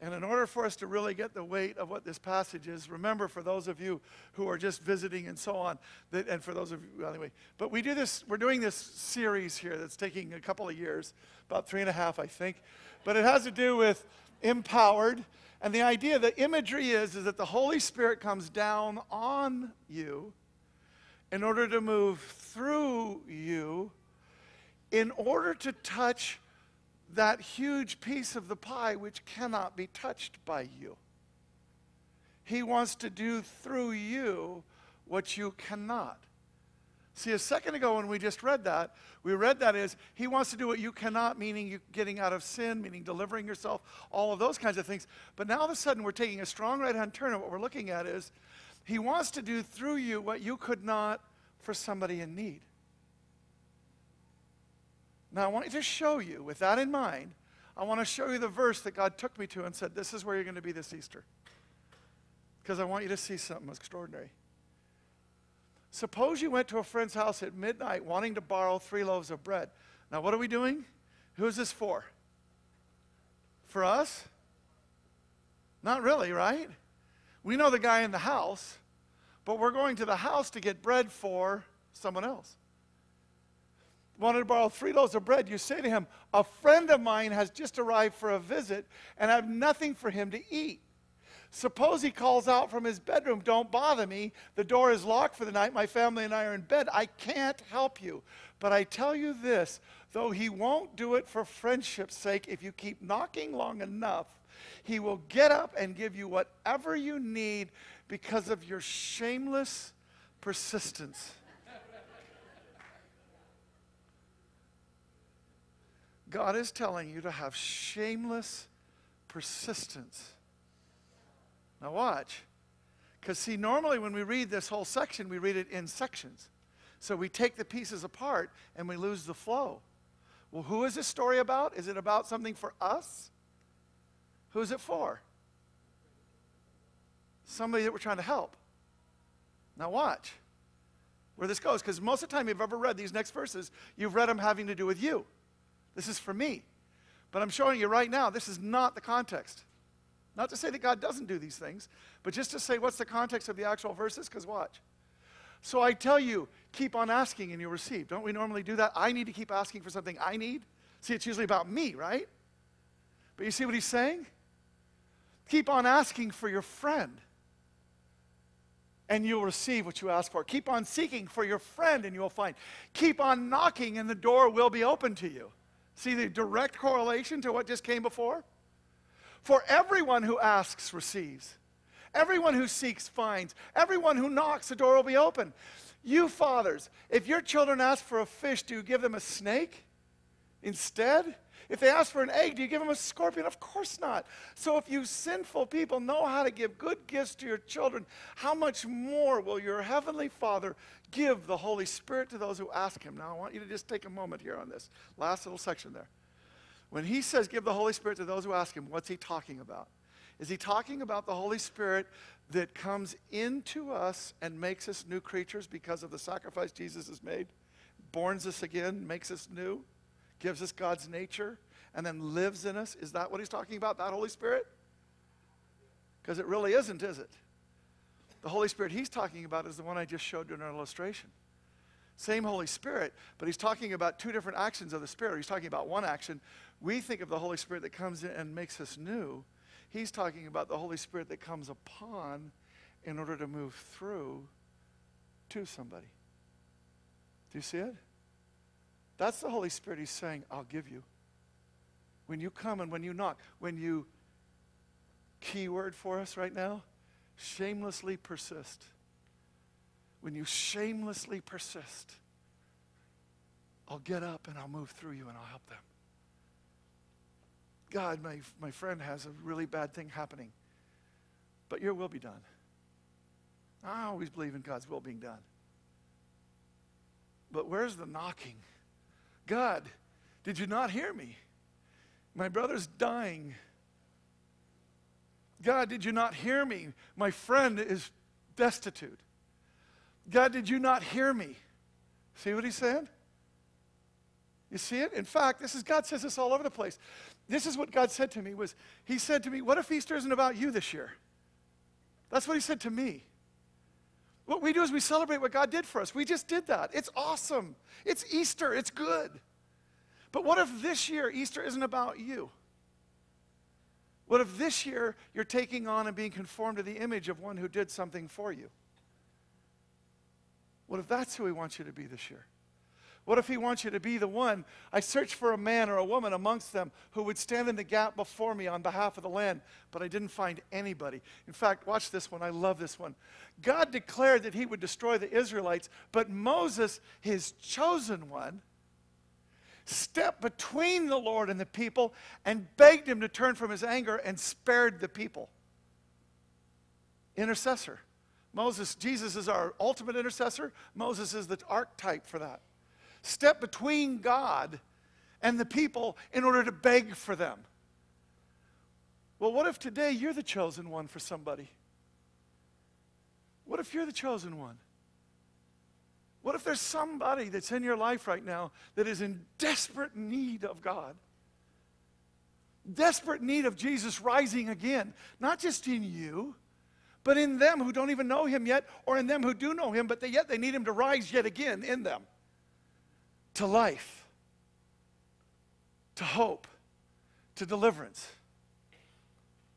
And in order for us to really get the weight of what this passage is, remember for those of you who are just visiting and so on, that, and for those of you, anyway, but we do this, we're doing this series here that's taking a couple of years, about three and a half, I think. But it has to do with empowered. And the idea, the imagery is, is that the Holy Spirit comes down on you in order to move through you, in order to touch that huge piece of the pie which cannot be touched by you. He wants to do through you what you cannot. See, a second ago when we just read that, we read that as He wants to do what you cannot, meaning you getting out of sin, meaning delivering yourself, all of those kinds of things. But now all of a sudden we're taking a strong right hand turn, and what we're looking at is He wants to do through you what you could not for somebody in need. Now, I want to show you, with that in mind, I want to show you the verse that God took me to and said, This is where you're going to be this Easter. Because I want you to see something extraordinary. Suppose you went to a friend's house at midnight wanting to borrow three loaves of bread. Now, what are we doing? Who is this for? For us? Not really, right? We know the guy in the house, but we're going to the house to get bread for someone else wanted to borrow three loaves of bread, you say to him, A friend of mine has just arrived for a visit, and I have nothing for him to eat. Suppose he calls out from his bedroom, Don't bother me. The door is locked for the night. My family and I are in bed. I can't help you. But I tell you this though he won't do it for friendship's sake, if you keep knocking long enough, he will get up and give you whatever you need because of your shameless persistence. God is telling you to have shameless persistence. Now, watch. Because, see, normally when we read this whole section, we read it in sections. So we take the pieces apart and we lose the flow. Well, who is this story about? Is it about something for us? Who is it for? Somebody that we're trying to help. Now, watch where this goes. Because most of the time you've ever read these next verses, you've read them having to do with you. This is for me. But I'm showing you right now, this is not the context. Not to say that God doesn't do these things, but just to say what's the context of the actual verses, because watch. So I tell you, keep on asking and you'll receive. Don't we normally do that? I need to keep asking for something I need. See, it's usually about me, right? But you see what he's saying? Keep on asking for your friend and you'll receive what you ask for. Keep on seeking for your friend and you will find. Keep on knocking and the door will be open to you. See the direct correlation to what just came before? For everyone who asks receives. Everyone who seeks finds. Everyone who knocks, the door will be open. You fathers, if your children ask for a fish, do you give them a snake instead? If they ask for an egg, do you give them a scorpion? Of course not. So if you sinful people know how to give good gifts to your children, how much more will your heavenly Father give the Holy Spirit to those who ask him? Now, I want you to just take a moment here on this last little section there. When he says give the Holy Spirit to those who ask him, what's he talking about? Is he talking about the Holy Spirit that comes into us and makes us new creatures because of the sacrifice Jesus has made, borns us again, makes us new? Gives us God's nature, and then lives in us. Is that what he's talking about, that Holy Spirit? Because it really isn't, is it? The Holy Spirit he's talking about is the one I just showed you in an illustration. Same Holy Spirit, but he's talking about two different actions of the Spirit. He's talking about one action. We think of the Holy Spirit that comes in and makes us new. He's talking about the Holy Spirit that comes upon in order to move through to somebody. Do you see it? That's the Holy Spirit. He's saying, I'll give you. When you come and when you knock, when you, key word for us right now, shamelessly persist. When you shamelessly persist, I'll get up and I'll move through you and I'll help them. God, my, my friend has a really bad thing happening, but your will be done. I always believe in God's will being done. But where's the knocking? God, did you not hear me? My brother's dying. God, did you not hear me? My friend is destitute. God, did you not hear me? See what he said? You see it? In fact, this is God says this all over the place. This is what God said to me was he said to me, "What if Easter isn't about you this year?" That's what he said to me. What we do is we celebrate what God did for us. We just did that. It's awesome. It's Easter. It's good. But what if this year Easter isn't about you? What if this year you're taking on and being conformed to the image of one who did something for you? What if that's who he wants you to be this year? What if he wants you to be the one? I searched for a man or a woman amongst them who would stand in the gap before me on behalf of the land, but I didn't find anybody. In fact, watch this one. I love this one. God declared that he would destroy the Israelites, but Moses, his chosen one, stepped between the Lord and the people and begged him to turn from his anger and spared the people. Intercessor. Moses, Jesus is our ultimate intercessor. Moses is the archetype for that step between God and the people in order to beg for them. Well, what if today you're the chosen one for somebody? What if you're the chosen one? What if there's somebody that's in your life right now that is in desperate need of God? Desperate need of Jesus rising again, not just in you, but in them who don't even know him yet, or in them who do know him, but they, yet they need him to rise yet again in them to life, to hope, to deliverance.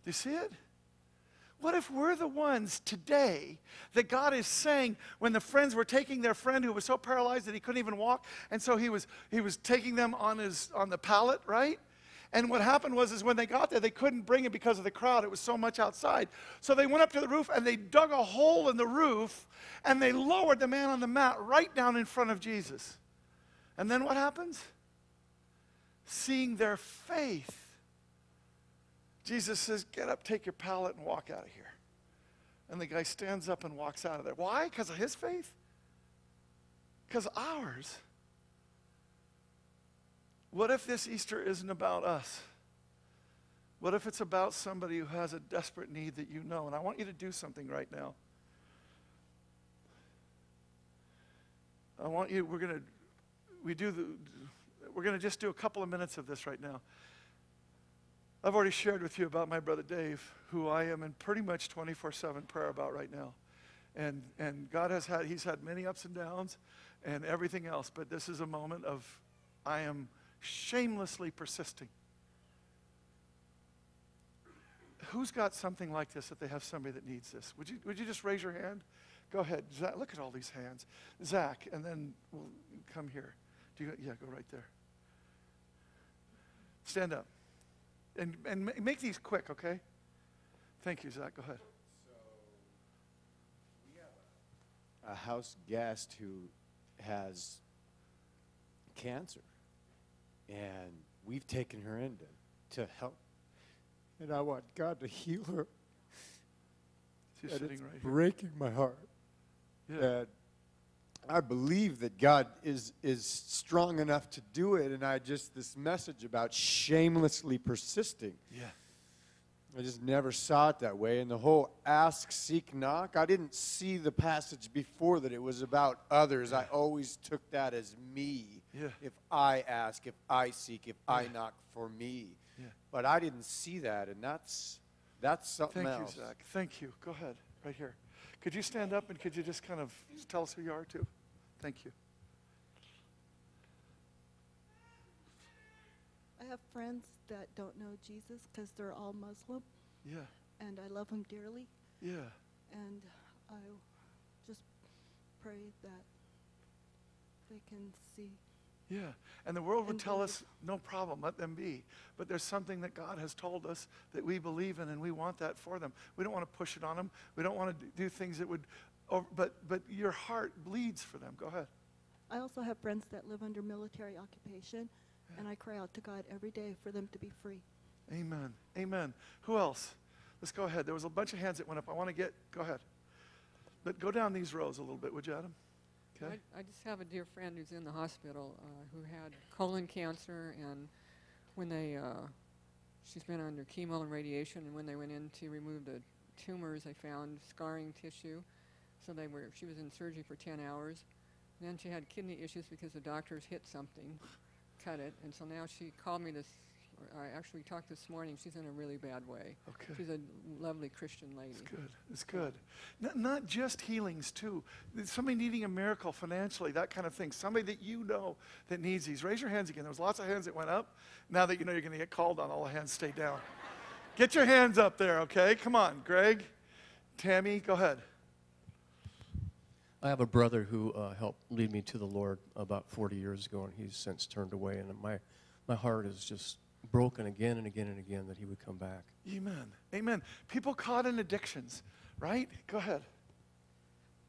Do you see it? What if we're the ones today that God is saying when the friends were taking their friend who was so paralyzed that he couldn't even walk, and so he was he was taking them on his on the pallet, right? And what happened was is when they got there, they couldn't bring it because of the crowd. It was so much outside. So they went up to the roof and they dug a hole in the roof and they lowered the man on the mat right down in front of Jesus. And then what happens? Seeing their faith. Jesus says, Get up, take your pallet, and walk out of here. And the guy stands up and walks out of there. Why? Because of his faith? Because ours. What if this Easter isn't about us? What if it's about somebody who has a desperate need that you know? And I want you to do something right now. I want you, we're going to we do the, we're going to just do a couple of minutes of this right now. I've already shared with you about my brother Dave, who I am in pretty much 24 7 prayer about right now. And, and God has had, he's had many ups and downs and everything else, but this is a moment of I am shamelessly persisting. Who's got something like this that they have somebody that needs this? Would you, would you just raise your hand? Go ahead. Zach, look at all these hands. Zach, and then we'll come here. Do you, yeah, go right there. Stand up. And, and make these quick, okay? Thank you, Zach. Go ahead. So, we have a, a house guest who has cancer, and we've taken her in to, to help. And I want God to heal her. She's and sitting it's right here. breaking my heart. Yeah. that I believe that God is is strong enough to do it, and I just this message about shamelessly persisting. yeah. I just never saw it that way. And the whole ask, seek, knock, I didn't see the passage before that it was about others. I always took that as me. Yeah. If I ask, if I seek, if I knock for me. Yeah. But I didn't see that, and that's that's something Thank else. you, Zach. Thank you. Go ahead, right here. Could you stand up and could you just kind of tell us who you are, too? Thank you. I have friends that don't know Jesus because they're all Muslim, Yeah, and I love them dearly. yeah. And I just pray that they can see. Yeah, and the world would tell us, no problem, let them be. But there's something that God has told us that we believe in, and we want that for them. We don't want to push it on them. We don't want to do things that would, oh, but, but your heart bleeds for them. Go ahead. I also have friends that live under military occupation, and I cry out to God every day for them to be free. Amen. Amen. Who else? Let's go ahead. There was a bunch of hands that went up. I want to get, go ahead. But go down these rows a little bit, would you, Adam? Okay. I, I just have a dear friend who's in the hospital uh, who had colon cancer, and when they, uh, she's been under chemo and radiation, and when they went in to remove the tumors, they found scarring tissue. So they were, she was in surgery for 10 hours. Then she had kidney issues because the doctors hit something. cut it. And so now she called me this. or I actually talked this morning. She's in a really bad way. Okay. She's a lovely Christian lady. It's good. It's good. Not, not just healings, too. Somebody needing a miracle financially, that kind of thing. Somebody that you know that needs these. Raise your hands again. There was lots of hands that went up. Now that you know you're going to get called on, all the hands stay down. Get your hands up there, okay? Come on, Greg, Tammy, go ahead. I have a brother who uh, helped lead me to the Lord about 40 years ago, and he's since turned away. And my, my heart is just broken again and again and again that he would come back. Amen. Amen. People caught in addictions, right? Go ahead.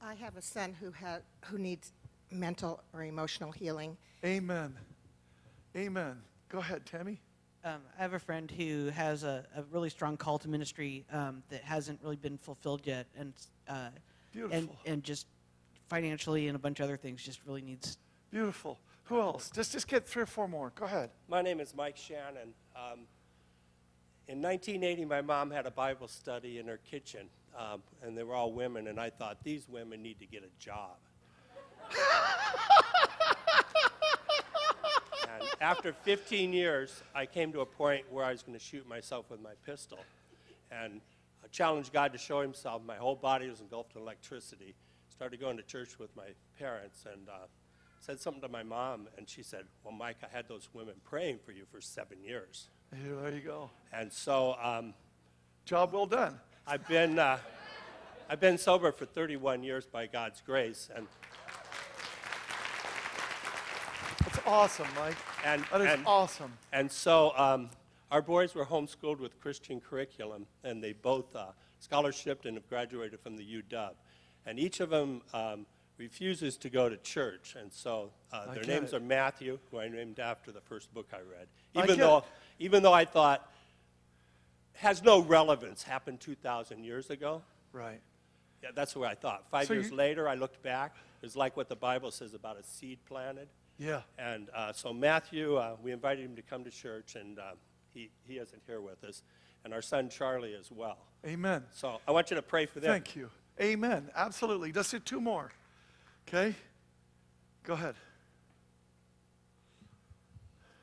I have a son who ha- who needs mental or emotional healing. Amen. Amen. Go ahead, Tammy. Um, I have a friend who has a, a really strong call to ministry um, that hasn't really been fulfilled yet, and uh, and and just financially and a bunch of other things just really needs. Beautiful. Who else? Just, just get three or four more. Go ahead. My name is Mike Shannon. Um, in 1980, my mom had a Bible study in her kitchen, um, and they were all women, and I thought, these women need to get a job. and after 15 years, I came to a point where I was going to shoot myself with my pistol. And I challenged God to show himself. My whole body was engulfed in electricity. Started going to church with my parents, and uh, said something to my mom, and she said, Well, Mike, I had those women praying for you for seven years. Here, there you go. And so um, Job well done. I've, been, uh, I've been sober for 31 years by God's grace. And, That's awesome, Mike. and, That is and, awesome. and so um, our boys were homeschooled with Christian curriculum, and they both uh, scholarshiped and have graduated from the UW. And each of them um, refuses to go to church. And so uh, their names it. are Matthew, who I named after the first book I read. Even get though, it. even though I thought has no relevance, happened 2,000 years ago. Right. Yeah, that's what I thought. Five So years later, I looked back. It's like what the Bible says about a seed planted. Yeah. And uh, so Matthew, uh, we invited him to come to church, and uh, he, he isn't here with us. And our son Charlie as well. Amen. So I want you to pray for them. Thank you. Amen. Absolutely. Let's do two more. Okay? Go ahead.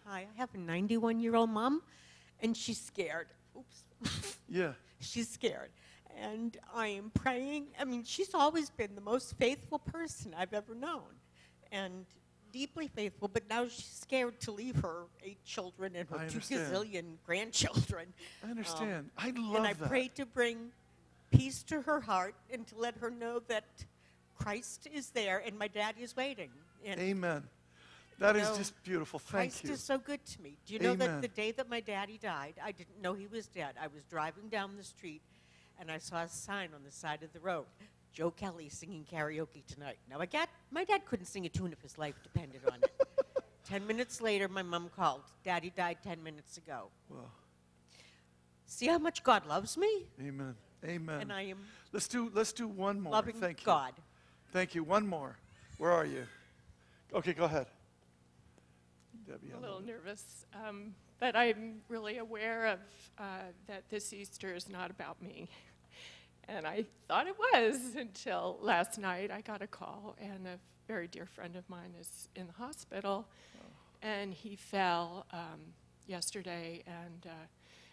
Hi, I have a 91 year old mom, and she's scared. Oops. Yeah. she's scared. And I am praying. I mean, she's always been the most faithful person I've ever known, and deeply faithful, but now she's scared to leave her eight children and her two gazillion grandchildren. I Um, understand. I love and I that. pray to bring peace to her heart and to let her know that Christ is there and my daddy is waiting. And Amen. That is know, just beautiful. Thank Christ you. Christ is so good to me. Do you know Amen. that the day that my daddy died, I didn't know he was dead. I was driving down the street and I saw a sign on the side of the road. Joe Kelly singing karaoke tonight. Now, I got, my dad couldn't sing a tune if his life depended on it. ten minutes later, my mom called. Daddy died ten minutes ago. Well, See how much God loves me? amen. Amen. And I am let's do let's do one more. loving Thank you. God. Thank you. One more. Where are you? Okay, go ahead. Debbie, a I little love it. nervous, um, but I'm really aware of uh, that this Easter is not about me. And I thought it was until last night I got a call, and a very dear friend of mine is in the hospital, and he fell um, yesterday. And uh,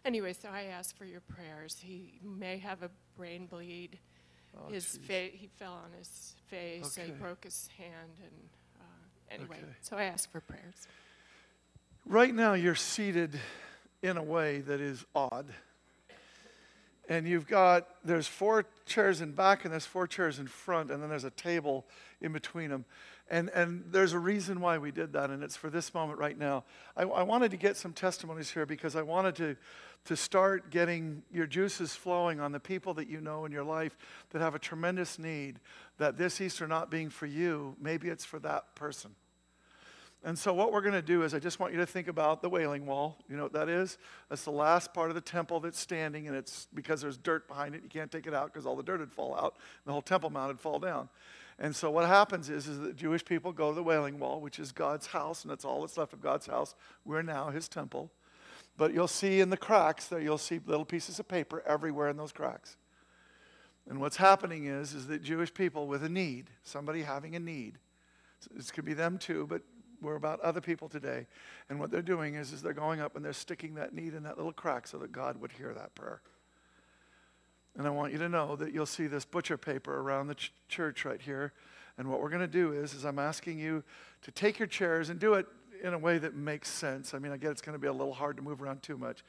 anyway, so I asked for your prayers. He may have a brain bleed. Oh, his fa- he fell on his face. and Okay. He broke his hand, and uh, anyway, Okay. so I asked for prayers. Right now, you're seated in a way that is odd. And you've got, there's four chairs in back and there's four chairs in front, and then there's a table in between them. And, and there's a reason why we did that, and it's for this moment right now. I, I wanted to get some testimonies here because I wanted to, to start getting your juices flowing on the people that you know in your life that have a tremendous need, that this Easter not being for you, maybe it's for that person. And so, what we're going to do is, I just want you to think about the Wailing Wall. You know what that is? That's the last part of the temple that's standing, and it's because there's dirt behind it. You can't take it out because all the dirt would fall out, and the whole Temple Mount would fall down. And so, what happens is, is that Jewish people go to the Wailing Wall, which is God's house, and that's all that's left of God's house. We're now His temple. But you'll see in the cracks there, you'll see little pieces of paper everywhere in those cracks. And what's happening is, is that Jewish people with a need, somebody having a need, this could be them too, but we're about other people today. And what they're doing is, is they're going up and they're sticking that need in that little crack so that God would hear that prayer. And I want you to know that you'll see this butcher paper around the ch- church right here. And what we're going to do is, is I'm asking you to take your chairs and do it in a way that makes sense. I mean, I get it's going to be a little hard to move around too much.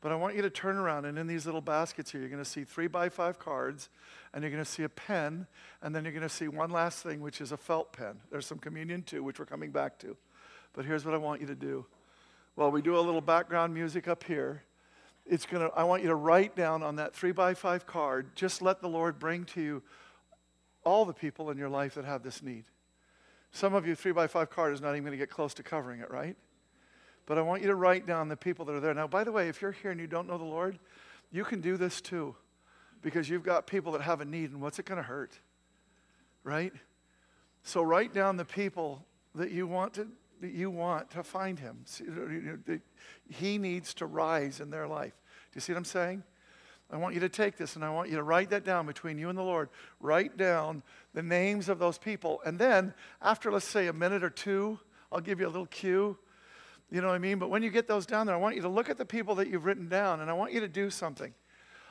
But I want you to turn around, and in these little baskets here, you're going to see three by five cards, and you're going to see a pen, and then you're going to see one last thing, which is a felt pen. There's some communion too, which we're coming back to. But here's what I want you to do. While we do a little background music up here, it's going to, I want you to write down on that three by five card, just let the Lord bring to you all the people in your life that have this need. Some of you, three by five card is not even going to get close to covering it, right? But I want you to write down the people that are there. Now, by the way, if you're here and you don't know the Lord, you can do this too because you've got people that have a need, and what's it going to hurt? Right? So write down the people that you want to, you want to find him. He needs to rise in their life. Do you see what I'm saying? I want you to take this and I want you to write that down between you and the Lord. Write down the names of those people. And then, after let's say a minute or two, I'll give you a little cue. You know what I mean? But when you get those down there, I want you to look at the people that you've written down and I want you to do something.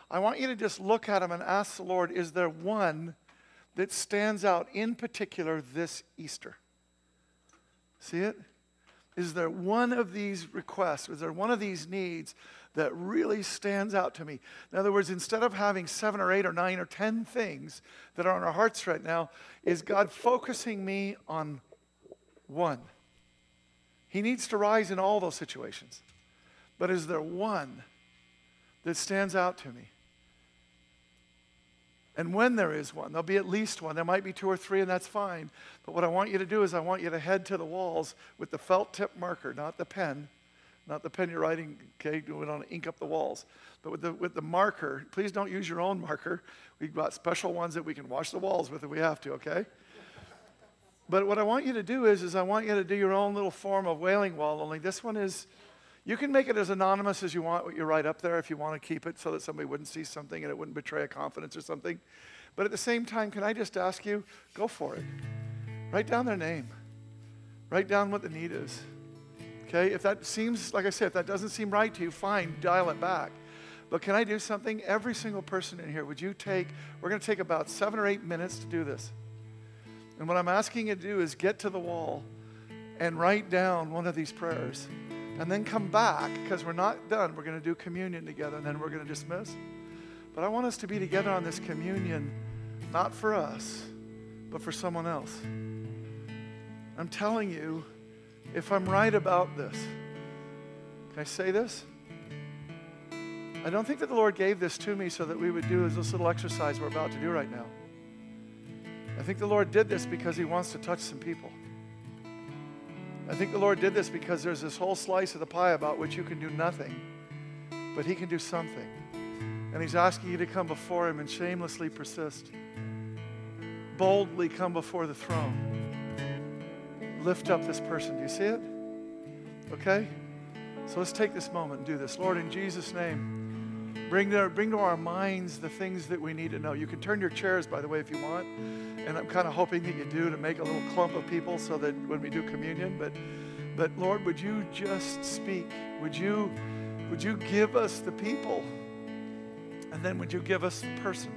I want you to just look at them and ask the Lord, is there one that stands out in particular this Easter? See it? Is there one of these requests? Is there one of these needs that really stands out to me? In other words, instead of having seven or eight or nine or ten things that are on our hearts right now, is God focusing me on one? He needs to rise in all those situations. But is there one that stands out to me? And when there is one, there'll be at least one. There might be two or three, and that's fine. But what I want you to do is I want you to head to the walls with the felt tip marker, not the pen, not the pen you're writing, okay, doing on ink up the walls, but with the, with the marker. Please don't use your own marker. We've got special ones that we can wash the walls with if we have to, okay? But what I want you to do is, is I want you to do your own little form of wailing wall, only this one is you can make it as anonymous as you want what you write up there if you want to keep it so that somebody wouldn't see something and it wouldn't betray a confidence or something. But at the same time, can I just ask you, go for it. Write down their name. Write down what the need is. Okay? If that seems, like I said, if that doesn't seem right to you, fine, dial it back. But can I do something? Every single person in here, would you take, we're going to take about seven or eight minutes to do this. And what I'm asking you to do is get to the wall and write down one of these prayers and then come back because we're not done. We're going to do communion together and then we're going to dismiss. But I want us to be together on this communion, not for us, but for someone else. I'm telling you, if I'm right about this, can I say this? I don't think that the Lord gave this to me so that we would do this little exercise we're about to do right now. I think the Lord did this because He wants to touch some people. I think the Lord did this because there's this whole slice of the pie about which you can do nothing, but He can do something. And He's asking you to come before Him and shamelessly persist. Boldly come before the throne. Lift up this person. Do you see it? Okay? So let's take this moment and do this. Lord, in Jesus' name, bring to, bring to our minds the things that we need to know. You can turn your chairs, by the way, if you want. And I'm kind of hoping that you do to make a little clump of people so that when we do communion, but but Lord, would you just speak? Would you would you give us the people? And then would you give us the person?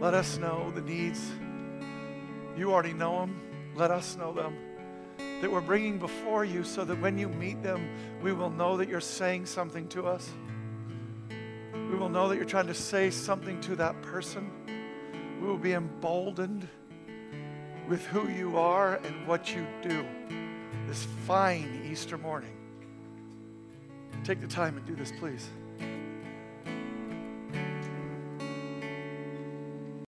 Let us know the needs. You already know them. Let us know them. That we're bringing before you so that when you meet them, we will know that you're saying something to us. We will know that you're trying to say something to that person. We will be emboldened with who you are and what you do this fine Easter morning. Take the time and do this, please.